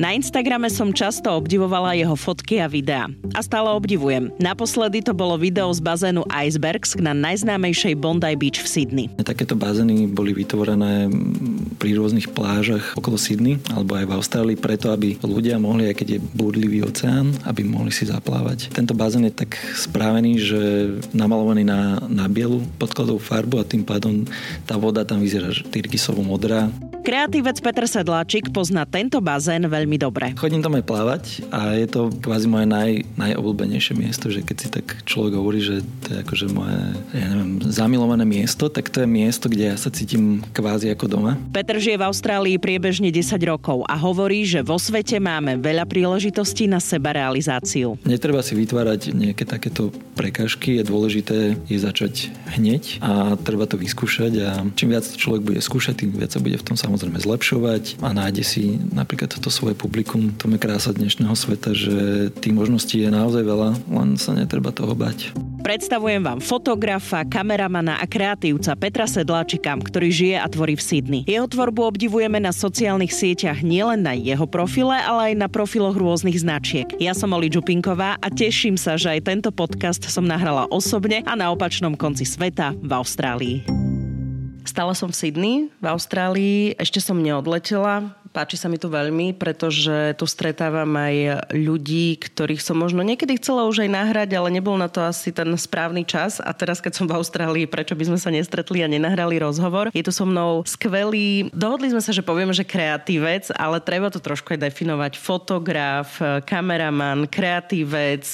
Na Instagrame som často obdivovala jeho fotky a videá. A stále obdivujem. Naposledy to bolo video z bazénu Icebergs na najznámejšej Bondi Beach v Sydney. Takéto bazény boli vytvorené pri rôznych plážach okolo Sydney alebo aj v Austrálii preto, aby ľudia mohli, aj keď je búrlivý oceán, aby mohli si zaplávať. Tento bazén je tak správený, že namalovaný na, na bielu podkladovú farbu a tým pádom tá voda tam vyzerá tyrkysovo modrá Kreatívec Petr Sedláčik pozná tento bazén veľmi dobre. Chodím tam aj plávať a je to kvázi moje naj, najobľúbenejšie miesto, že keď si tak človek hovorí, že to je akože moje, ja neviem, zamilované miesto, tak to je miesto, kde ja sa cítim kvázi ako doma. Peter žije v Austrálii priebežne 10 rokov a hovorí, že vo svete máme veľa príležitostí na seba realizáciu. Netreba si vytvárať nejaké takéto prekažky, je dôležité je začať hneď a treba to vyskúšať a čím viac človek bude skúšať, tým viac sa bude v tom samozrejme zlepšovať a nájde si napríklad toto svoje publikum. To je krása dnešného sveta, že tých možností je naozaj veľa, len sa netreba toho bať. Predstavujem vám fotografa, kameramana a kreatívca Petra Sedláčika, ktorý žije a tvorí v Sydney. Jeho tvorbu obdivujeme na sociálnych sieťach nielen na jeho profile, ale aj na profiloch rôznych značiek. Ja som Oli Čupinková a teším sa, že aj tento podcast som nahrala osobne a na opačnom konci sveta v Austrálii. Stala som v Sydney, v Austrálii, ešte som neodletela, Páči sa mi tu veľmi, pretože tu stretávam aj ľudí, ktorých som možno niekedy chcela už aj nahrať, ale nebol na to asi ten správny čas. A teraz, keď som v Austrálii, prečo by sme sa nestretli a nenahrali rozhovor? Je tu so mnou skvelý, dohodli sme sa, že povieme, že kreatívec, ale treba to trošku aj definovať. Fotograf, kameraman, kreatívec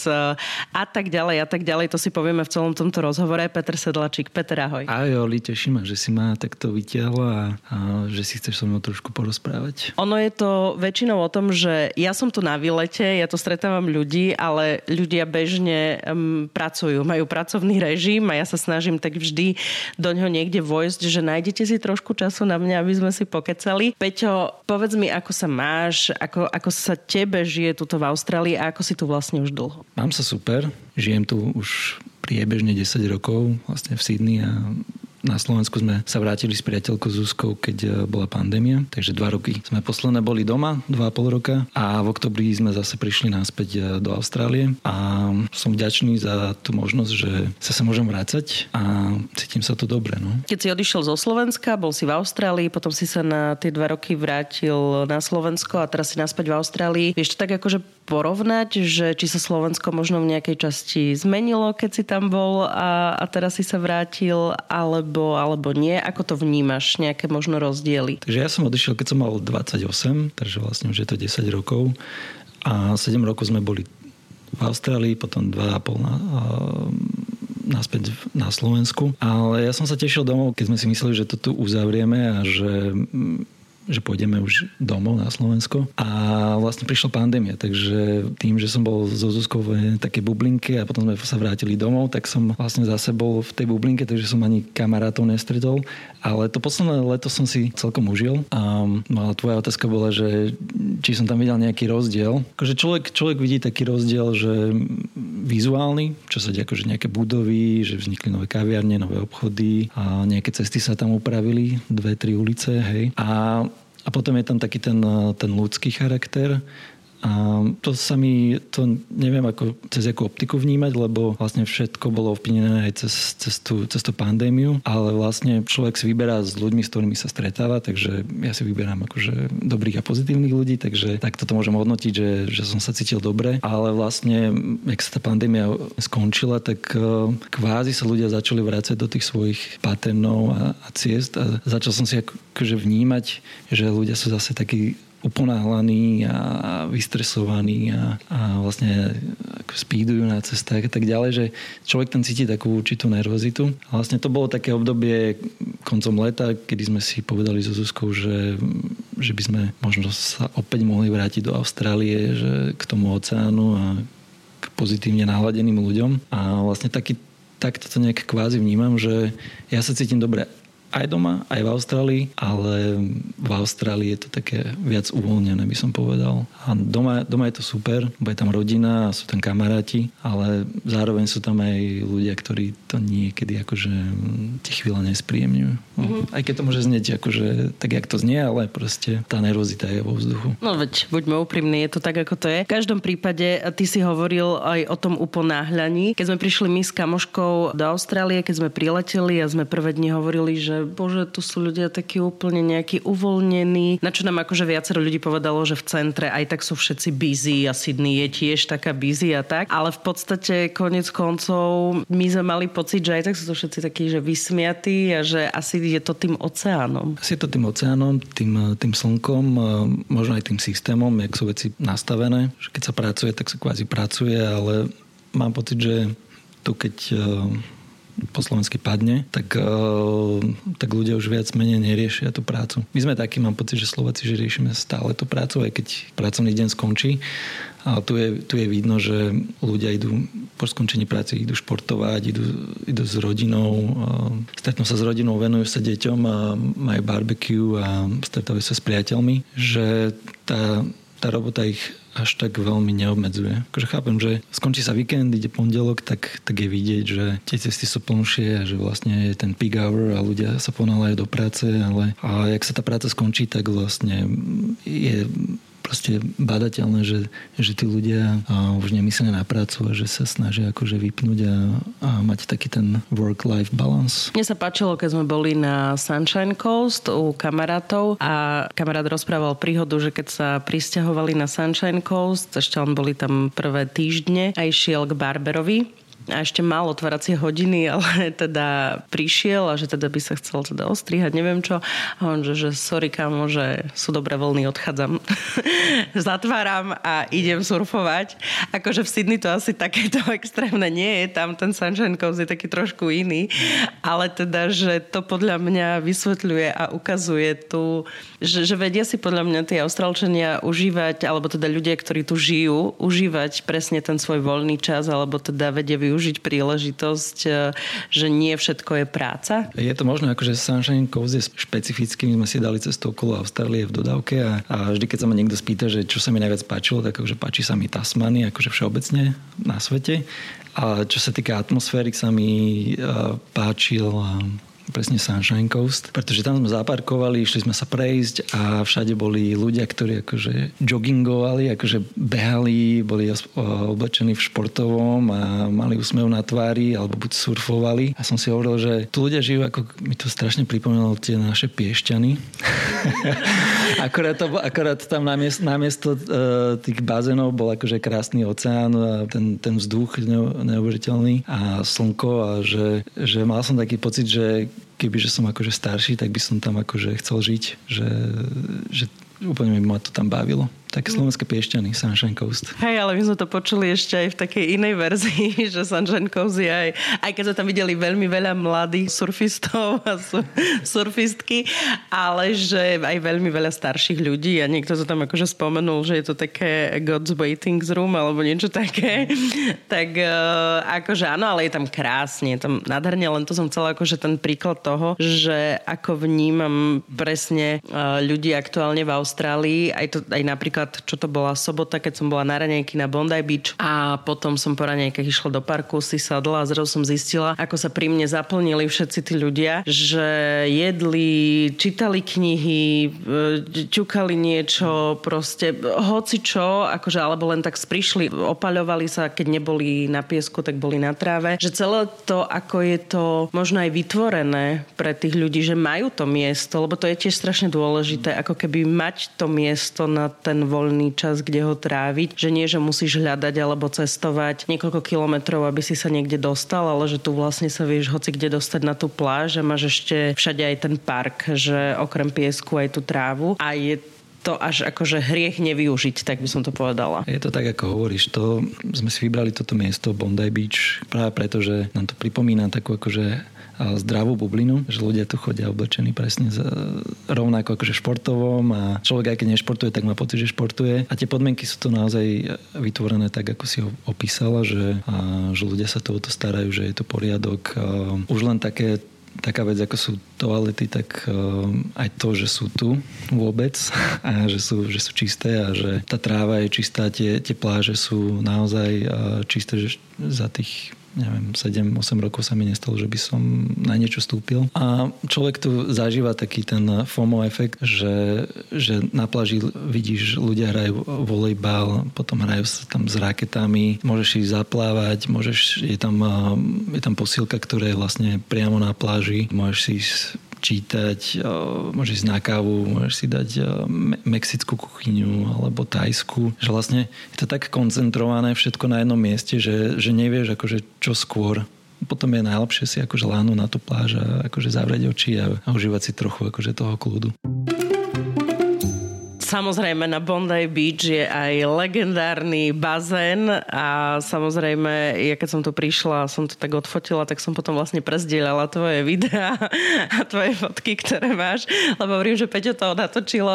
a tak ďalej a tak ďalej. To si povieme v celom tomto rozhovore. Peter Sedlačík. Peter, ahoj. Ahoj, Oli, teším ma, že si ma takto vytiahla a, a že si chceš so mnou trošku porozprávať. Ono je to väčšinou o tom, že ja som tu na výlete, ja tu stretávam ľudí, ale ľudia bežne um, pracujú, majú pracovný režim a ja sa snažím tak vždy do ňoho niekde vojsť, že nájdete si trošku času na mňa, aby sme si pokecali. Peťo, povedz mi, ako sa máš, ako, ako sa tebe žije tuto v Austrálii a ako si tu vlastne už dlho? Mám sa super, žijem tu už priebežne 10 rokov vlastne v Sydney a na Slovensku sme sa vrátili s priateľkou Zuzkou, keď e, bola pandémia, takže dva roky sme posledné boli doma, dva a pol roka a v oktobri sme zase prišli naspäť e, do Austrálie a som vďačný za tú možnosť, že sa sa môžem vrácať a cítim sa tu dobre. No. Keď si odišiel zo Slovenska, bol si v Austrálii, potom si sa na tie dva roky vrátil na Slovensko a teraz si naspäť v Austrálii. Vieš to tak akože porovnať, že či sa Slovensko možno v nejakej časti zmenilo, keď si tam bol a, a teraz si sa vrátil, alebo, alebo nie? Ako to vnímaš? Nejaké možno rozdiely? Takže ja som odišiel, keď som mal 28, takže vlastne už je to 10 rokov a 7 rokov sme boli v Austrálii, potom 2,5 na, naspäť na Slovensku. Ale ja som sa tešil domov, keď sme si mysleli, že to tu uzavrieme a že že pôjdeme už domov na Slovensko. A vlastne prišla pandémia, takže tým, že som bol so Zuzkou v také bublinke a potom sme sa vrátili domov, tak som vlastne zase bol v tej bublinke, takže som ani kamarátov nestretol. Ale to posledné leto som si celkom užil. A no, ale tvoja otázka bola, že či som tam videl nejaký rozdiel. Akože človek, človek vidí taký rozdiel, že vizuálny, čo sa deje, akože nejaké budovy, že vznikli nové kaviarne, nové obchody a nejaké cesty sa tam upravili, dve, tri ulice, hej. A a potom je tam taký ten, ten ľudský charakter, a to sa mi, to neviem ako, cez akú optiku vnímať, lebo vlastne všetko bolo ovplyvnené aj cez, cez, tú, cez tú pandémiu, ale vlastne človek si vyberá s ľuďmi, s ktorými sa stretáva, takže ja si vyberám akože dobrých a pozitívnych ľudí, takže tak toto môžem hodnotiť, že, že som sa cítil dobre, ale vlastne, jak sa tá pandémia skončila, tak e, kvázi sa ľudia začali vrácať do tých svojich paternov a, a ciest a začal som si akože vnímať, že ľudia sú zase takí uponáhlaní a vystresovaní a, a vlastne spídujú na cestách a tak ďalej, že človek tam cíti takú určitú nervozitu. A vlastne to bolo také obdobie koncom leta, kedy sme si povedali so Zuzkou, že, že by sme možno sa opäť mohli vrátiť do Austrálie, že k tomu oceánu a k pozitívne náladeným ľuďom. A vlastne taký, takto to nejak kvázi vnímam, že ja sa cítim dobre aj doma, aj v Austrálii, ale v Austrálii je to také viac uvoľnené, by som povedal. A doma, doma je to super, bo je tam rodina, sú tam kamaráti, ale zároveň sú tam aj ľudia, ktorí to niekedy akože tie chvíle nespríjemňujú. No, mm-hmm. Aj keď to môže znieť akože tak, jak to znie, ale proste tá nervozita je vo vzduchu. No veď, buďme úprimní, je to tak, ako to je. V každom prípade, ty si hovoril aj o tom uponáhľaní. Keď sme prišli my s kamoškou do Austrálie, keď sme prileteli a sme prvé dni hovorili, že bože, tu sú ľudia takí úplne nejakí uvoľnení. Na čo nám akože viacero ľudí povedalo, že v centre aj tak sú všetci busy a Sydney je tiež taká busy a tak. Ale v podstate konec koncov my sme mali pocit, že aj tak sú to všetci takí, že vysmiatí a že asi je to tým oceánom. Asi je to tým oceánom, tým, tým slnkom, možno aj tým systémom, jak sú veci nastavené. Keď sa pracuje, tak sa kvázi pracuje, ale mám pocit, že tu keď po slovensky padne, tak, uh, tak ľudia už viac menej neriešia tú prácu. My sme takí, mám pocit, že Slováci, že riešime stále tú prácu, aj keď pracovný deň skončí. A tu je, tu je vidno, že ľudia idú po skončení práce idú športovať, idú, idú s rodinou, uh, stretnú sa s rodinou, venujú sa deťom a majú barbecue a stretávajú sa s priateľmi, že tá, tá robota ich až tak veľmi neobmedzuje. Akože chápem, že skončí sa víkend, ide pondelok, tak, tak je vidieť, že tie cesty sú plnšie a že vlastne je ten peak hour a ľudia sa ponáľajú do práce, ale a jak sa tá práca skončí, tak vlastne je proste badateľné, že, že tí ľudia už nemyslia na prácu a že sa snažia akože vypnúť a, a mať taký ten work-life balance. Mne sa páčilo, keď sme boli na Sunshine Coast u kamarátov a kamarát rozprával príhodu, že keď sa pristahovali na Sunshine Coast, ešte len boli tam prvé týždne a išiel k barberovi a ešte mal otváracie hodiny, ale teda prišiel a že teda by sa chcel teda ostrihať, neviem čo. A on, že, že sorry kamo, že sú dobré vlny, odchádzam. Zatváram a idem surfovať. Akože v Sydney to asi takéto extrémne nie je, tam ten Sunshine Coast je taký trošku iný, ale teda, že to podľa mňa vysvetľuje a ukazuje tu, že, že vedia si podľa mňa tie Austrálčania užívať, alebo teda ľudia, ktorí tu žijú, užívať presne ten svoj voľný čas, alebo teda vedia využívať využiť príležitosť, e, že nie všetko je práca? Je to možno, akože Sunshine Coast je špecifický. My sme si dali cestu okolo Austrálie v dodávke a, a vždy, keď sa ma niekto spýta, že čo sa mi najviac páčilo, tak akože páči sa mi Tasmany, akože všeobecne na svete. A čo sa týka atmosféry, sa mi uh, páčil presne Sunshine Coast, pretože tam sme zaparkovali, išli sme sa prejsť a všade boli ľudia, ktorí akože joggingovali, akože behali, boli oblečení v športovom a mali úsmev na tvári alebo buď surfovali. A som si hovoril, že tu ľudia žijú, ako mi to strašne pripomínalo tie naše piešťany. akorát, to, akorát tam namiesto, namiesto tých bazénov bol akože krásny oceán a ten, ten vzduch neuveriteľný a slnko a že, že mal som taký pocit, že kebyže som akože starší, tak by som tam akože chcel žiť, že, že úplne ma to tam bavilo. Také slovenské piešťany, Sunshine Coast. Hej, ale my sme to počuli ešte aj v takej inej verzii, že Sunshine Coast je aj, aj keď sme tam videli veľmi veľa mladých surfistov a su, surfistky, ale že aj veľmi veľa starších ľudí a niekto to tam akože spomenul, že je to také God's waiting room alebo niečo také. tak uh, akože áno, ale je tam krásne, je tam nádherne, len to som chcela akože ten príklad toho, že ako vnímam presne uh, ľudí aktuálne v Austrálii, aj, to, aj napríklad napríklad, čo to bola sobota, keď som bola na raňajky na Bondi Beach a potom som po raňajkách išla do parku, si sadla a zrazu som zistila, ako sa pri mne zaplnili všetci tí ľudia, že jedli, čítali knihy, e, ťukali niečo, proste hoci čo, akože, alebo len tak prišli, opaľovali sa, keď neboli na piesku, tak boli na tráve. Že celé to, ako je to možno aj vytvorené pre tých ľudí, že majú to miesto, lebo to je tiež strašne dôležité, ako keby mať to miesto na ten voľný čas, kde ho tráviť. Že nie, že musíš hľadať alebo cestovať niekoľko kilometrov, aby si sa niekde dostal, ale že tu vlastne sa vieš hoci kde dostať na tú pláž a máš ešte všade aj ten park, že okrem piesku aj tú trávu a je to až akože hriech nevyužiť, tak by som to povedala. Je to tak, ako hovoríš. To, sme si vybrali toto miesto Bondi Beach práve preto, že nám to pripomína takú akože zdravú bublinu, že ľudia tu chodia oblečení presne z, rovnako akože športovom a človek aj keď nešportuje, tak má pocit, že športuje. A tie podmienky sú tu naozaj vytvorené tak, ako si ho opísala, že, a, že ľudia sa to o to starajú, že je to poriadok. A už len také taká vec, ako sú toalety, tak aj to, že sú tu vôbec a že sú, že sú čisté a že tá tráva je čistá, tie, tie pláže sú naozaj čisté, že za tých neviem, 7-8 rokov sa mi nestalo, že by som na niečo stúpil. A človek tu zažíva taký ten FOMO efekt, že, že na pláži vidíš, ľudia hrajú volejbal, potom hrajú sa tam s raketami, môžeš ísť zaplávať, môžeš, je tam, je tam posílka, ktorá je vlastne priamo na pláži, môžeš si ísť čítať, môžeš ísť na kávu, môžeš si dať mexickú kuchyňu alebo tajskú. Že vlastne je to tak koncentrované všetko na jednom mieste, že, že nevieš akože čo skôr potom je najlepšie si akože láhnuť na tú pláž a akože zavrieť oči a, a užívať si trochu akože toho kľudu. Samozrejme na Bondi Beach je aj legendárny bazén a samozrejme, ja keď som tu prišla a som to tak odfotila, tak som potom vlastne prezdielala tvoje videá a tvoje fotky, ktoré máš, lebo hovorím, že Peťo to natočilo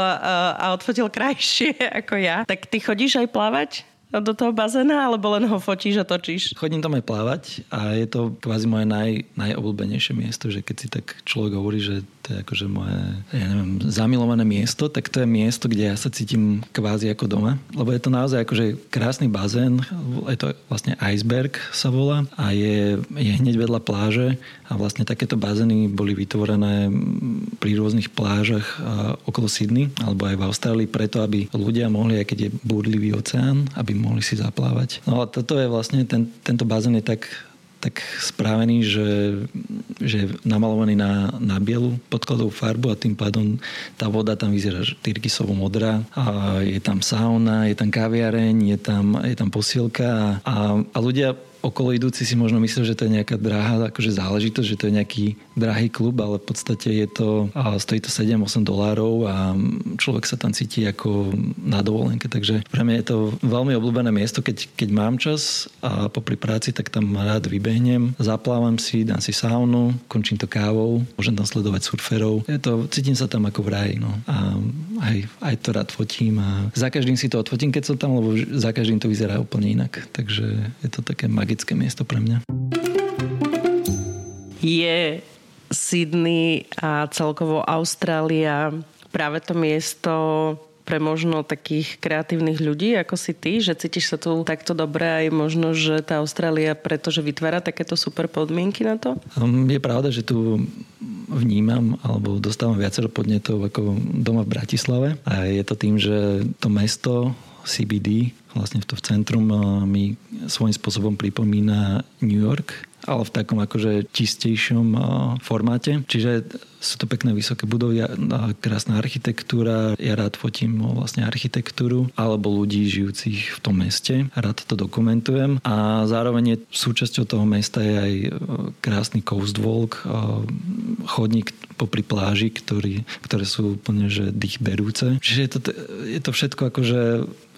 a odfotil krajšie ako ja. Tak ty chodíš aj plávať? do toho bazéna, alebo len ho fotíš a točíš? Chodím tam aj plávať a je to kvázi moje naj, najobľúbenejšie miesto, že keď si tak človek hovorí, že to je akože moje, ja neviem, zamilované miesto, tak to je miesto, kde ja sa cítim kvázi ako doma, lebo je to naozaj akože krásny bazén, je to vlastne iceberg sa volá a je, je hneď vedľa pláže a vlastne takéto bazény boli vytvorené pri rôznych plážach okolo Sydney alebo aj v Austrálii preto, aby ľudia mohli, aj keď je búrlivý oceán, aby mohli si zaplávať. No a toto je vlastne, ten, tento bazén je tak tak správený, že, že je namalovaný na, na bielu podkladovú farbu a tým pádom tá voda tam vyzerá tyrkisovo modrá a je tam sauna, je tam kaviareň, je tam, je tam posielka a, a ľudia okolo idúci si možno myslí, že to je nejaká drahá akože záležitosť, že to je nejaký drahý klub, ale v podstate je to, stojí to 7-8 dolárov a človek sa tam cíti ako na dovolenke, takže pre mňa je to veľmi obľúbené miesto, keď, keď mám čas a popri práci, tak tam rád vybehnem, zaplávam si, dám si saunu, končím to kávou, môžem tam sledovať surferov. Je to, cítim sa tam ako v ráji, no. A aj, aj to rád fotím a za každým si to odfotím, keď som tam, lebo za každým to vyzerá úplne inak. Takže je to také magické miesto pre mňa. Je Sydney a celkovo Austrália práve to miesto pre možno takých kreatívnych ľudí, ako si ty, že cítiš sa tu takto dobre aj možno, že tá Austrália pretože vytvára takéto super podmienky na to? Je pravda, že tu vnímam alebo dostávam viacero podnetov ako doma v Bratislave a je to tým, že to mesto CBD vlastne v to v centrum mi svojím spôsobom pripomína New York, ale v takom akože čistejšom formáte. Čiže sú to pekné vysoké budovy, krásna architektúra. Ja rád fotím vlastne architektúru alebo ľudí žijúcich v tom meste. Rád to dokumentujem a zároveň je súčasťou toho mesta je aj krásny coast walk, chodník popri pláži, ktorý, ktoré sú úplne že dých berúce. Čiže je to, je to všetko akože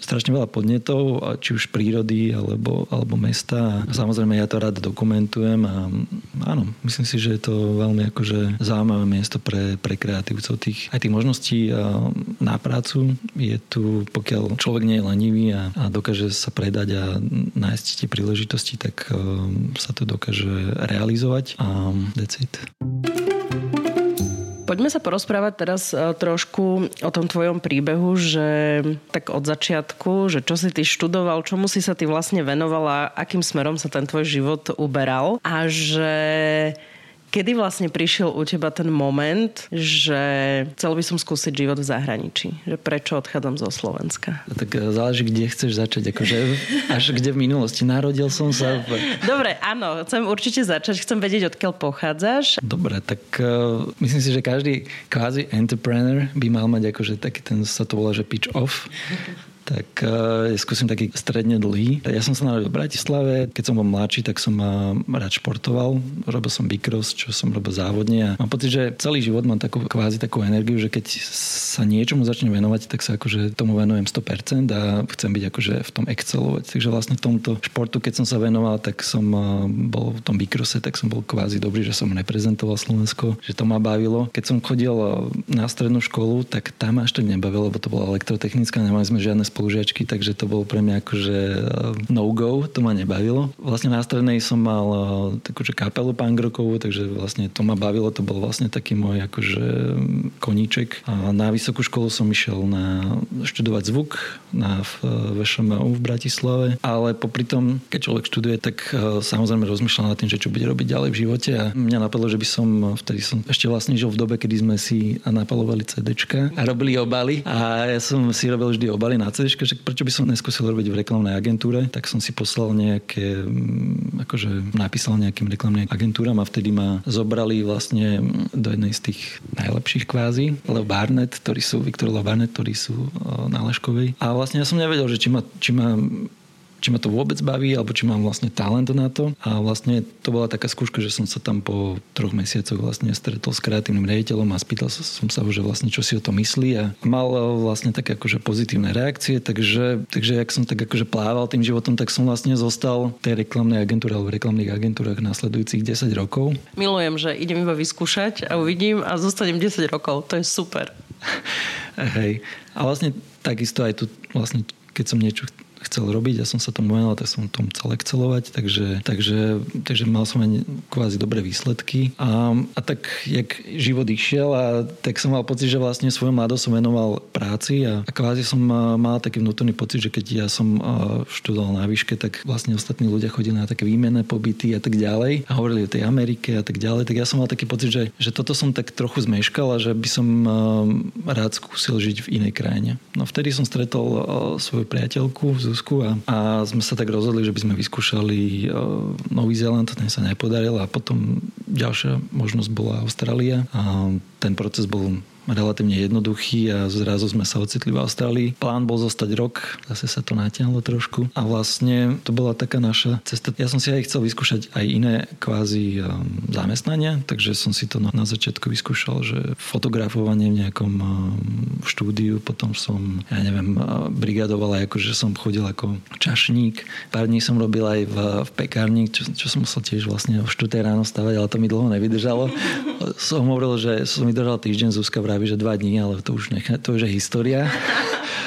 strašne veľa podnetov, či už prírody alebo, alebo mesta. A samozrejme ja to rád dokumentujem a áno, myslím si, že je to veľmi akože zaujímavé miesto pre, pre kreatívcov. Tých, aj tých možností na prácu je tu, pokiaľ človek nie je lenivý a, a dokáže sa predať a nájsť tie príležitosti, tak sa to dokáže realizovať a that's it. Poďme sa porozprávať teraz e, trošku o tom tvojom príbehu, že tak od začiatku, že čo si ty študoval, čomu si sa ty vlastne venovala, akým smerom sa ten tvoj život uberal a že Kedy vlastne prišiel u teba ten moment, že chcel by som skúsiť život v zahraničí? Že prečo odchádzam zo Slovenska? Tak e, záleží, kde chceš začať. Akože až kde v minulosti. Narodil som sa. V... Dobre, áno, chcem určite začať. Chcem vedieť, odkiaľ pochádzaš. Dobre, tak uh, myslím si, že každý kvázi entrepreneur by mal mať akože taký ten, sa to volá, že pitch off tak uh, skúsim taký stredne dlhý. Ja som sa narodil v Bratislave, keď som bol mladší, tak som uh, rád športoval. Robil som bikros, čo som robil závodne a mám pocit, že celý život mám takú kvázi takú energiu, že keď sa niečomu začnem venovať, tak sa akože tomu venujem 100% a chcem byť akože v tom excelovať. Takže vlastne tomto športu, keď som sa venoval, tak som uh, bol v tom bikrose, tak som bol kvázi dobrý, že som reprezentoval Slovensko, že to ma bavilo. Keď som chodil na strednú školu, tak tam až tak nebavilo, lebo to bola elektrotechnická, nemali sme žiadne spolužiačky, takže to bolo pre mňa akože no-go, to ma nebavilo. Vlastne na strednej som mal takúže kapelu pangrokovú, takže vlastne to ma bavilo, to bol vlastne taký môj akože koníček. A na vysokú školu som išiel na študovať zvuk na VŠMU v Bratislave, ale popri tom, keď človek študuje, tak samozrejme rozmýšľa nad tým, že čo bude robiť ďalej v živote a mňa napadlo, že by som, vtedy som ešte vlastne žil v dobe, kedy sme si napalovali CDčka a robili obaly a ja som si robil vždy obaly na CDčka, že prečo by som neskúsil robiť v reklamnej agentúre, tak som si poslal nejaké, mm, akože napísal nejakým reklamným agentúram a vtedy ma zobrali vlastne do jednej z tých najlepších kvázi, Leo Barnett, ktorí sú, Viktor Leo Barnett, ktorí sú na Leškovej. A vlastne ja som nevedel, že či ma, či ma či ma to vôbec baví, alebo či mám vlastne talent na to. A vlastne to bola taká skúška, že som sa tam po troch mesiacoch vlastne stretol s kreatívnym riaditeľom a spýtal som sa ho, že vlastne čo si o to myslí a mal vlastne také akože pozitívne reakcie, takže, takže jak som tak akože plával tým životom, tak som vlastne zostal tej reklamnej agentúre alebo reklamných agentúrach následujúcich 10 rokov. Milujem, že idem iba vyskúšať a uvidím a zostanem 10 rokov. To je super. Hej. A vlastne takisto aj tu vlastne keď som niečo chcel robiť, ja som sa tomu venoval, tak som tom chcel excelovať, takže, takže, takže mal som aj kvázi dobré výsledky. A, a tak, jak život išiel, a tak som mal pocit, že vlastne svoju mladosť som venoval práci a, a kvázi som mal taký vnútorný pocit, že keď ja som študoval na výške, tak vlastne ostatní ľudia chodili na také výmenné pobyty a tak ďalej a hovorili o tej Amerike a tak ďalej, tak ja som mal taký pocit, že, že toto som tak trochu zmeškal a že by som rád skúsil žiť v inej krajine. No vtedy som stretol svoju priateľku z Zuzku a, a sme sa tak rozhodli, že by sme vyskúšali Nový Zéland, ten sa nepodaril a potom ďalšia možnosť bola Austrália a ten proces bol relatívne jednoduchý a zrazu sme sa ocitli v Austrálii. Plán bol zostať rok, zase sa to natiahlo trošku a vlastne to bola taká naša cesta. Ja som si aj chcel vyskúšať aj iné kvázi um, zamestnania, takže som si to na začiatku vyskúšal, že fotografovanie v nejakom um, štúdiu, potom som, ja neviem, uh, brigadoval aj ako, že som chodil ako čašník. Pár dní som robil aj v, v pekárni, čo, čo som musel tiež vlastne o 4 ráno stavať, ale to mi dlho nevydržalo. som hovoril, že som vydržal týždeň, Zuzka vraví, že dva dní, ale to už, nechá, to už je história.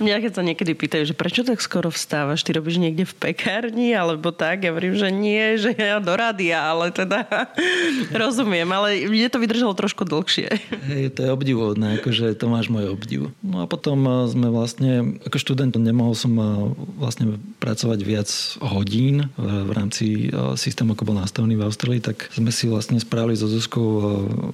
Mňa keď sa niekedy pýtajú, že prečo tak skoro vstávaš, ty robíš niekde v pekárni alebo tak, ja hovorím, že nie, že ja do rádia, ale teda rozumiem, ale mne to vydržalo trošku dlhšie. Hej, to je obdivuhodné, akože to máš môj obdiv. No a potom eh, sme vlastne, ako študent nemohol som eh, vlastne pracovať viac hodín v rámci eh, systému, ako bol nastavený v Austrálii, tak sme si vlastne spravili so Zuzkou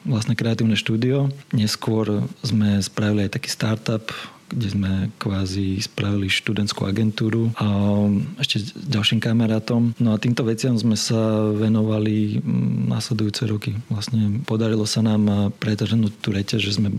vlastne kreatívne štúdio. Neskôr sme spravili aj taký startup, kde sme kvázi spravili študentskú agentúru a ešte s ďalším kamarátom. No a týmto veciam sme sa venovali mm, následujúce roky. Vlastne podarilo sa nám pretrhnúť tú reťaž, že sme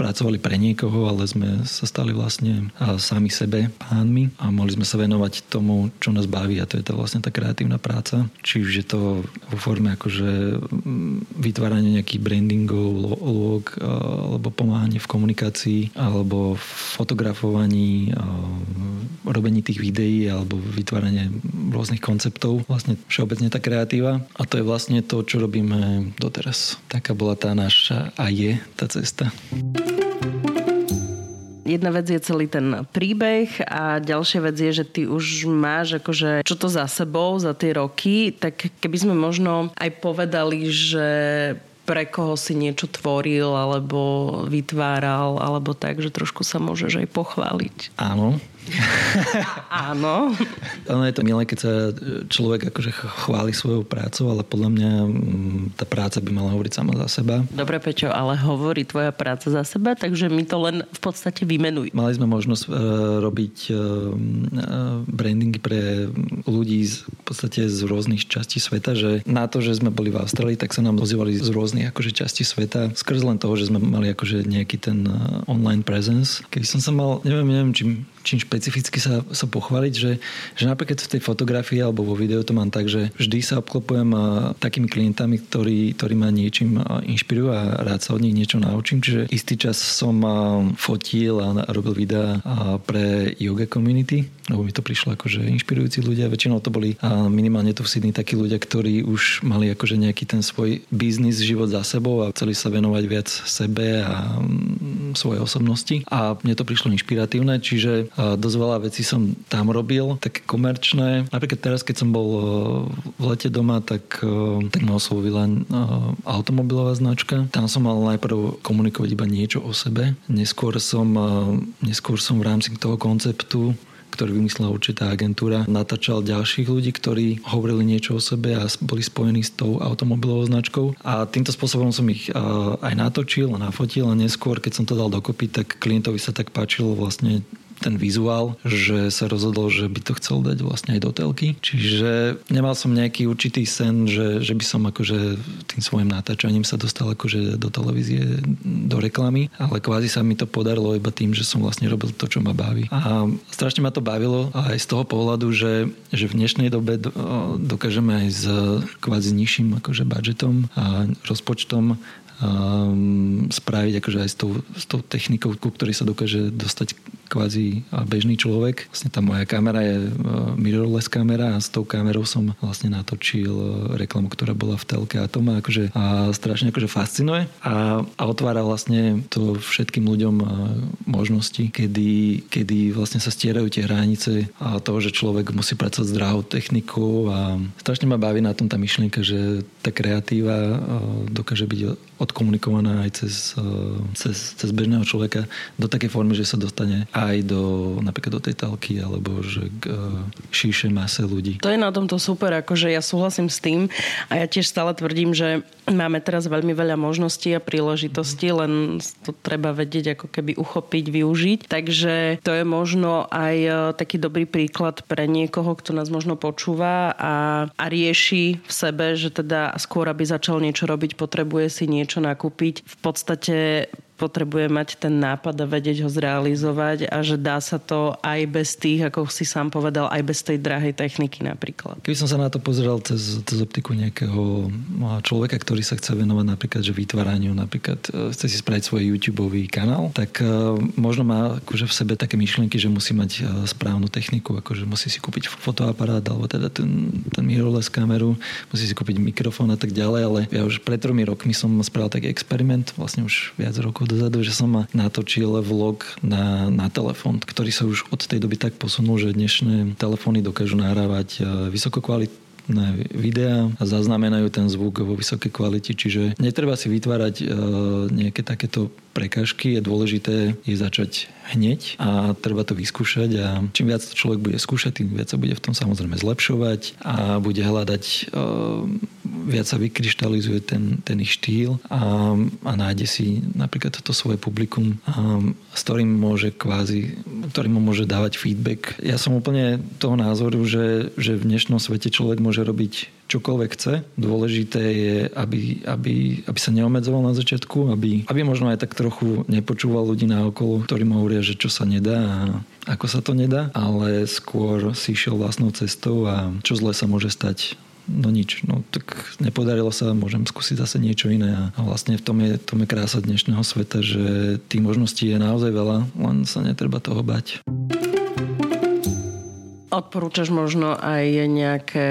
pracovali pre niekoho, ale sme sa stali vlastne sami sebe pánmi a mohli sme sa venovať tomu, čo nás baví a to je to vlastne tá kreatívna práca. Či už je to vo forme akože mm, vytváranie nejakých brandingov, log, alebo pomáhanie v komunikácii, alebo fotografovaní, robení tých videí alebo vytváranie rôznych konceptov. Vlastne všeobecne tá kreatíva. A to je vlastne to, čo robíme doteraz. Taká bola tá naša a je tá cesta jedna vec je celý ten príbeh a ďalšia vec je, že ty už máš akože čo to za sebou, za tie roky, tak keby sme možno aj povedali, že pre koho si niečo tvoril alebo vytváral alebo tak, že trošku sa môžeš aj pochváliť. Áno, Áno. Ono je to milé, keď sa človek akože chváli svojou prácou, ale podľa mňa mm, tá práca by mala hovoriť sama za seba. Dobre, Peťo, ale hovorí tvoja práca za seba, takže mi to len v podstate vymenuj. Mali sme možnosť uh, robiť uh, brandingy pre ľudí z, v podstate z rôznych častí sveta, že na to, že sme boli v Austrálii, tak sa nám ozývali z rôznych akože častí sveta. Skrz len toho, že sme mali akože nejaký ten online presence. Keby som sa mal, neviem, neviem, čím, čím špecificky sa, sa pochváliť, že, že napríklad v tej fotografii alebo vo videu to mám tak, že vždy sa obklopujem takými klientami, ktorí, ktorí ma niečím inšpirujú a rád sa od nich niečo naučím. Čiže istý čas som fotil a robil videá pre yoga community, lebo mi to prišlo akože inšpirujúci ľudia. Väčšinou to boli minimálne tu v Sydney takí ľudia, ktorí už mali akože nejaký ten svoj biznis, život za sebou a chceli sa venovať viac sebe a svojej osobnosti a mne to prišlo inšpiratívne, čiže dosť veľa vecí som tam robil, také komerčné. Napríklad teraz, keď som bol v lete doma, tak, tak ma oslovila automobilová značka. Tam som mal najprv komunikovať iba niečo o sebe. Neskôr som, neskôr som v rámci toho konceptu ktorý vymyslela určitá agentúra, natáčal ďalších ľudí, ktorí hovorili niečo o sebe a boli spojení s tou automobilovou značkou. A týmto spôsobom som ich aj natočil a nafotil a neskôr, keď som to dal dokopy, tak klientovi sa tak páčilo vlastne ten vizuál, že sa rozhodol, že by to chcel dať vlastne aj do telky. Čiže nemal som nejaký určitý sen, že, že by som akože tým svojim natáčaním sa dostal akože do televízie, do reklamy, ale kvázi sa mi to podarilo iba tým, že som vlastne robil to, čo ma baví. A strašne ma to bavilo aj z toho pohľadu, že, že v dnešnej dobe dokážeme aj s kvázi nižším akože budžetom a rozpočtom um, spraviť akože aj s tou, s tou technikou, ku ktorej sa dokáže dostať kvázi bežný človek. Vlastne tá moja kamera je e, mirrorless kamera a s tou kamerou som vlastne natočil e, reklamu, ktorá bola v telke a akože a strašne akože fascinuje a, a otvára vlastne to všetkým ľuďom e, možnosti, kedy, kedy vlastne sa stierajú tie hranice a toho, že človek musí pracovať drahou technikou a strašne ma baví na tom tá myšlienka, že tá kreatíva dokáže byť odkomunikovaná aj cez, cez, cez bežného človeka do takej formy, že sa dostane aj do napríklad do tej talky alebo že k e, šíšej mase ľudí. To je na tomto super, akože ja súhlasím s tým a ja tiež stále tvrdím, že máme teraz veľmi veľa možností a príležitostí, len to treba vedieť ako keby uchopiť, využiť. Takže to je možno aj e, taký dobrý príklad pre niekoho, kto nás možno počúva a, a rieši v sebe, že teda skôr, aby začal niečo robiť, potrebuje si niečo nakúpiť. V podstate potrebuje mať ten nápad a vedieť ho zrealizovať a že dá sa to aj bez tých, ako si sám povedal, aj bez tej drahej techniky napríklad. Keby som sa na to pozeral cez, cez optiku nejakého človeka, ktorý sa chce venovať napríklad že vytváraniu, napríklad e, chce si spraviť svoj YouTube kanál, tak uh, možno má akože v sebe také myšlienky, že musí mať uh, správnu techniku, akože musí si kúpiť fotoaparát alebo teda ten, ten mirrorless kameru, musí si kúpiť mikrofón a tak ďalej, ale ja už pred tromi rokmi som spravil taký experiment, vlastne už viac rokov dozadu, že som natočil vlog na, na telefón, ktorý sa už od tej doby tak posunul, že dnešné telefóny dokážu nahrávať e, vysokokvalitné videá a zaznamenajú ten zvuk vo vysokej kvalite, čiže netreba si vytvárať e, nejaké takéto prekážky, je dôležité je začať hneď a treba to vyskúšať a čím viac to človek bude skúšať, tým viac sa bude v tom samozrejme zlepšovať a bude hľadať, e, viac sa vykryštalizuje ten, ten ich štýl a, a nájde si napríklad toto svoje publikum, a, s ktorým môže kvázi, ktorým mu môže dávať feedback. Ja som úplne toho názoru, že, že v dnešnom svete človek môže robiť čokoľvek chce. Dôležité je, aby, aby, aby sa neomedzoval na začiatku, aby, aby možno aj tak trochu nepočúval ľudí na okolo, ktorí mu hovoria, že čo sa nedá a ako sa to nedá, ale skôr si išiel vlastnou cestou a čo zle sa môže stať no nič, no tak nepodarilo sa, môžem skúsiť zase niečo iné a vlastne v tom je, tom je krása dnešného sveta, že tých možností je naozaj veľa, len sa netreba toho bať. Odporúčaš možno aj nejaké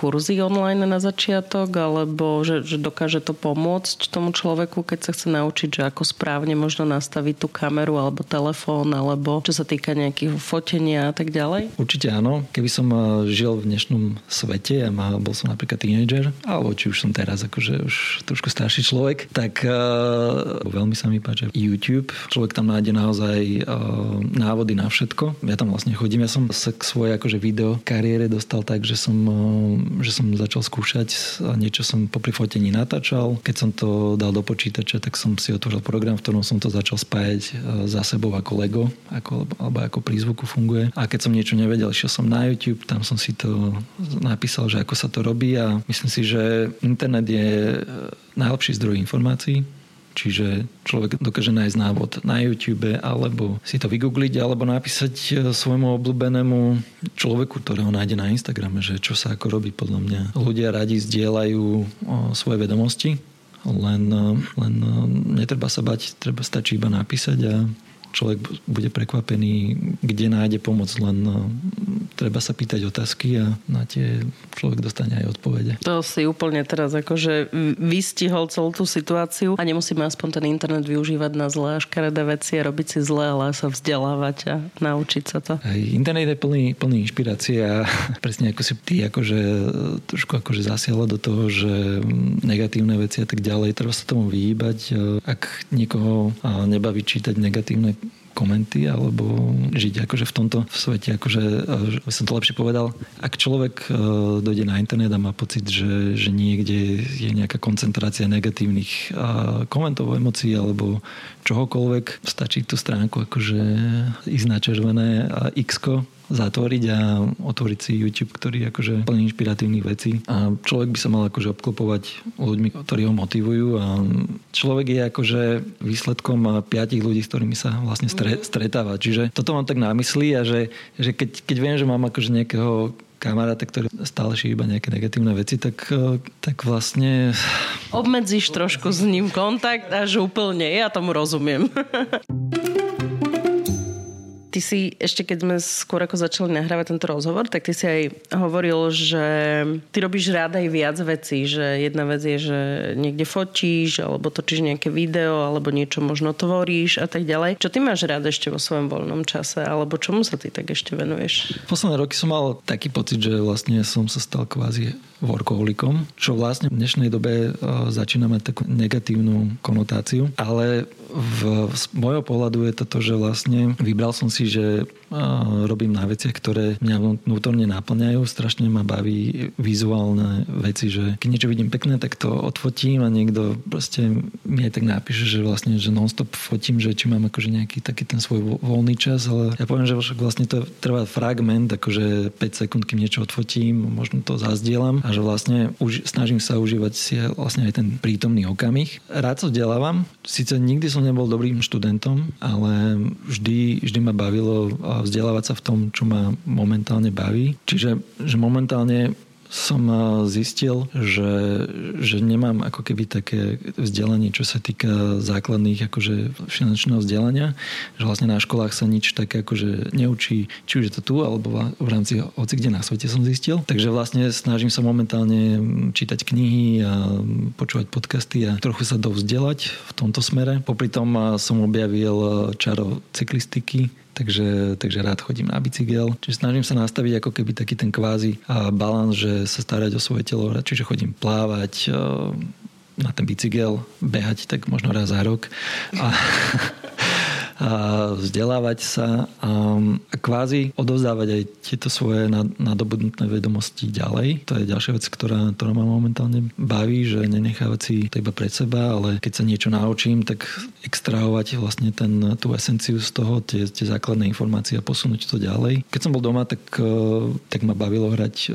kurzy online na začiatok, alebo že, že dokáže to pomôcť tomu človeku, keď sa chce naučiť, že ako správne možno nastaviť tú kameru alebo telefón, alebo čo sa týka nejakých fotenia a tak ďalej? Určite áno. Keby som eh, žil v dnešnom svete a ja bol som napríklad teenager, alebo či už som teraz akože už trošku starší človek, tak uh, veľmi sa mi páči YouTube. Človek tam nájde naozaj uh, návody na všetko. Ja tam vlastne chodím. Ja som sa k svojej akože video kariére dostal tak, že som že som začal skúšať a niečo som popri fotení natáčal. Keď som to dal do počítača, tak som si otvoril program, v ktorom som to začal spájať e, za sebou ako Lego, ako, alebo ako prízvuku funguje. A keď som niečo nevedel, išiel som na YouTube, tam som si to napísal, že ako sa to robí a myslím si, že internet je e, najlepší zdroj informácií Čiže človek dokáže nájsť návod na YouTube alebo si to vygoogliť alebo napísať e, svojmu obľúbenému človeku, ktorého nájde na Instagrame, že čo sa ako robí podľa mňa. Ľudia radi zdieľajú svoje vedomosti, len, e, len e, netreba sa bať, treba stačí iba napísať a človek bude prekvapený, kde nájde pomoc, len no, treba sa pýtať otázky a na tie človek dostane aj odpovede. To si úplne teraz akože vystihol celú tú situáciu a nemusíme aspoň ten internet využívať na zlé a škaredé veci a robiť si zlé, ale sa vzdelávať a naučiť sa to. Aj internet je plný, plný inšpirácie a presne ako si ty akože trošku akože zasiahla do toho, že negatívne veci a tak ďalej, treba sa tomu vyhýbať. Ak niekoho nebaví čítať negatívne komenty alebo žiť akože v tomto svete, akože by som to lepšie povedal. Ak človek e, dojde na internet a má pocit, že, že niekde je nejaká koncentrácia negatívnych komentov, emócií alebo čohokoľvek, stačí tú stránku akože ísť na červené x zatvoriť a otvoriť si YouTube, ktorý je akože plný inšpiratívnych vecí. A človek by sa mal akože obklopovať ľuďmi, ktorí ho motivujú a človek je akože výsledkom piatich ľudí, s ktorými sa vlastne stre, mhm. stretáva. Čiže toto mám tak na mysli a že, že keď, keď viem, že mám akože nejakého kamaráta, ktorý stále šíri iba nejaké negatívne veci, tak, tak vlastne... Obmedzíš trošku s ním kontakt až úplne. Ja tomu rozumiem. Ty si, ešte keď sme skôr ako začali nahrávať tento rozhovor, tak ty si aj hovoril, že ty robíš rád aj viac vecí, že jedna vec je, že niekde fotíš, alebo točíš nejaké video, alebo niečo možno tvoríš a tak ďalej. Čo ty máš rád ešte vo svojom voľnom čase, alebo čomu sa ty tak ešte venuješ? Posledné roky som mal taký pocit, že vlastne som sa stal kvázi workoholikom, čo vlastne v dnešnej dobe začína mať takú negatívnu konotáciu, ale v, z môjho pohľadu je to to, že vlastne vybral som si, že robím na veciach, ktoré mňa vnútorne naplňajú. Strašne ma baví vizuálne veci, že keď niečo vidím pekné, tak to odfotím a niekto proste mi aj tak napíše, že vlastne, že non-stop fotím, že či mám akože nejaký taký ten svoj voľný čas, ale ja poviem, že vlastne to trvá fragment, akože 5 sekúnd, kým niečo odfotím, možno to zazdielam a že vlastne už, snažím sa užívať si vlastne aj ten prítomný okamih. Rád sa vzdelávam, síce nikdy som nebol dobrým študentom, ale vždy, vždy ma bavilo vzdelávať sa v tom, čo ma momentálne baví. Čiže že momentálne som zistil, že, že nemám ako keby také vzdelanie, čo sa týka základných akože finančného vzdelania, že vlastne na školách sa nič také akože neučí, či už je to tu, alebo v rámci hoci kde na svete som zistil. Takže vlastne snažím sa momentálne čítať knihy a počúvať podcasty a trochu sa dovzdelať v tomto smere. Popri tom som objavil čaro cyklistiky, takže, takže rád chodím na bicykel. Čiže snažím sa nastaviť ako keby taký ten kvázi balans, že sa starať o svoje telo, čiže chodím plávať, na ten bicykel, behať tak možno raz za rok. A, vzdelávať sa a kvázi odovzdávať aj tieto svoje nadobudnuté vedomosti ďalej. To je ďalšia vec, ktorá, ktorá ma momentálne baví, že nenechávať si to iba pred seba, ale keď sa niečo naučím, tak extrahovať vlastne ten, tú esenciu z toho, tie, tie základné informácie a posunúť to ďalej. Keď som bol doma, tak, e, tak ma bavilo hrať e,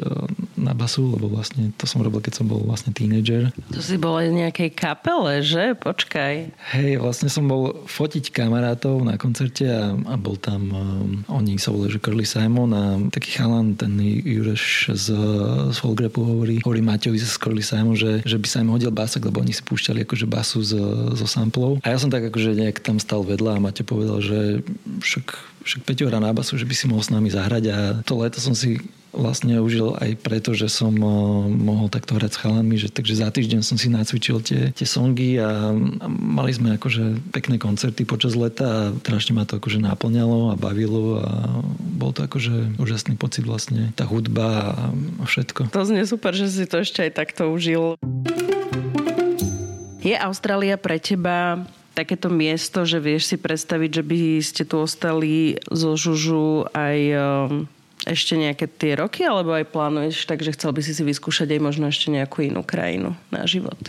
na basu, lebo vlastne to som robil, keď som bol vlastne teenager. To si bol aj v nejakej kapele, že? Počkaj. Hej, vlastne som bol fotiť kamarátov na koncerte a, a bol tam, um, oni sa volali, že Curly Simon a taký chalan, ten Jureš z, z Folgrapu hovorí, hovorí Maťovi z Curly Simon, že, že by sa im hodil basok, lebo oni si púšťali akože basu z, zo samplov. A ja som tak akože nejak tam stal vedľa a Maťo povedal, že však, však Peťo hrá na basu, že by si mohol s nami zahrať a to leto som si vlastne užil aj preto, že som uh, mohol takto hrať s chalanmi, že takže za týždeň som si nacvičil tie, tie songy a, a mali sme akože pekné koncerty počas leta a strašne ma to akože naplňalo a bavilo a bol to akože úžasný pocit vlastne, tá hudba a všetko. To znie super, že si to ešte aj takto užil. Je Austrália pre teba takéto miesto, že vieš si predstaviť, že by ste tu ostali zo Žužu aj ešte nejaké tie roky, alebo aj plánuješ tak, že chcel by si si vyskúšať aj možno ešte nejakú inú krajinu na život?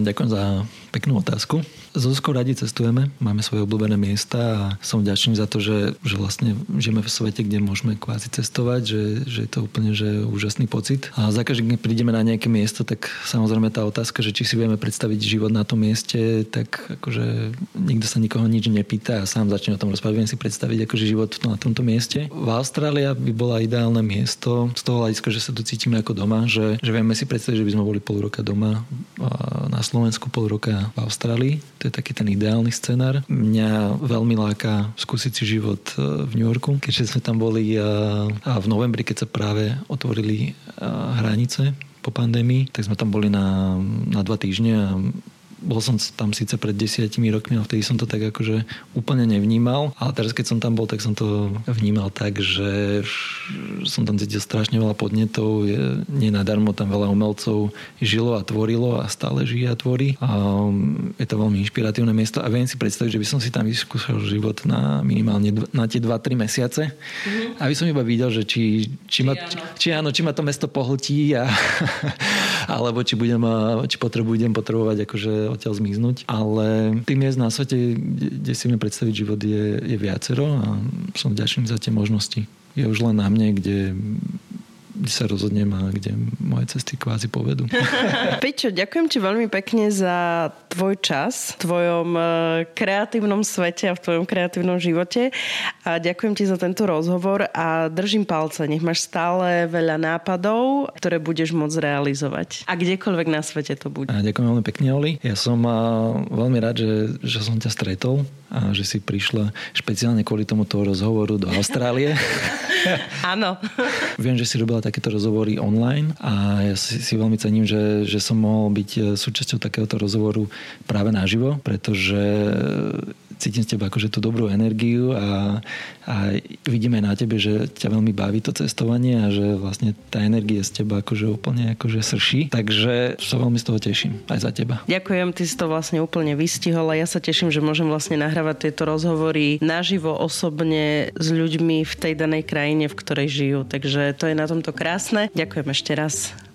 Ďakujem za peknú otázku. Zuzkou radi cestujeme, máme svoje obľúbené miesta a som vďačný za to, že, že vlastne žijeme v svete, kde môžeme kvázi cestovať, že, že je to úplne že úžasný pocit. A za každým, keď prídeme na nejaké miesto, tak samozrejme tá otázka, že či si vieme predstaviť život na tom mieste, tak akože nikto sa nikoho nič nepýta a sám začne o tom rozprávať. Viem si predstaviť akože život na tomto mieste. V Austrálii by bola ideálne miesto z toho hľadiska, že sa tu cítime ako doma, že, že vieme si predstaviť, že by sme boli pol roka doma na Slovensku, pol roka v Austrálii To je taký ten ideálny scenár. Mňa veľmi láka skúsiť si život e, v New Yorku, keďže sme tam boli a v novembri, keď sa práve otvorili hranice po pandémii, tak sme tam boli na, na dva týždne a bol som tam síce pred desiatimi rokmi, ale vtedy som to tak akože úplne nevnímal. Ale teraz, keď som tam bol, tak som to vnímal tak, že som tam cítil strašne veľa podnetov. Je, nie nadarmo tam veľa umelcov žilo a tvorilo a stále žije a tvorí. A um, je to veľmi inšpiratívne miesto a viem si predstaviť, že by som si tam vyskúšal život na minimálne na tie 2-3 mesiace. Mm-hmm. Aby som iba videl, že či, či, či, ma, áno. Či, áno, či ma to mesto pohltí a, alebo či, budem, či potrebujem potrebovať akože odtiaľ zmiznúť, ale tým miest na svete, kde si mi predstaviť život je, je viacero a som vďačný za tie možnosti. Je už len na mne, kde kde sa rozhodnem a kde moje cesty kvázi povedú. Peťo, ďakujem ti veľmi pekne za tvoj čas v tvojom e, kreatívnom svete a v tvojom kreatívnom živote a ďakujem ti za tento rozhovor a držím palce. Nech máš stále veľa nápadov, ktoré budeš môcť realizovať. A kdekoľvek na svete to bude. A ďakujem veľmi pekne, Oli. Ja som veľmi rád, že, že som ťa stretol a že si prišla špeciálne kvôli tomuto rozhovoru do Austrálie. Áno. Viem, že si robila takéto rozhovory online a ja si, si veľmi cením, že, že som mohol byť súčasťou takéhoto rozhovoru práve naživo, pretože cítim z teba akože tú dobrú energiu a, a vidíme na tebe, že ťa veľmi baví to cestovanie a že vlastne tá energia z teba akože úplne akože srší. Takže sa veľmi z toho teším aj za teba. Ďakujem, ty si to vlastne úplne vystihol a ja sa teším, že môžem vlastne nahrávať tieto rozhovory naživo osobne s ľuďmi v tej danej krajine, v ktorej žijú. Takže to je na tomto krásne. Ďakujem ešte raz.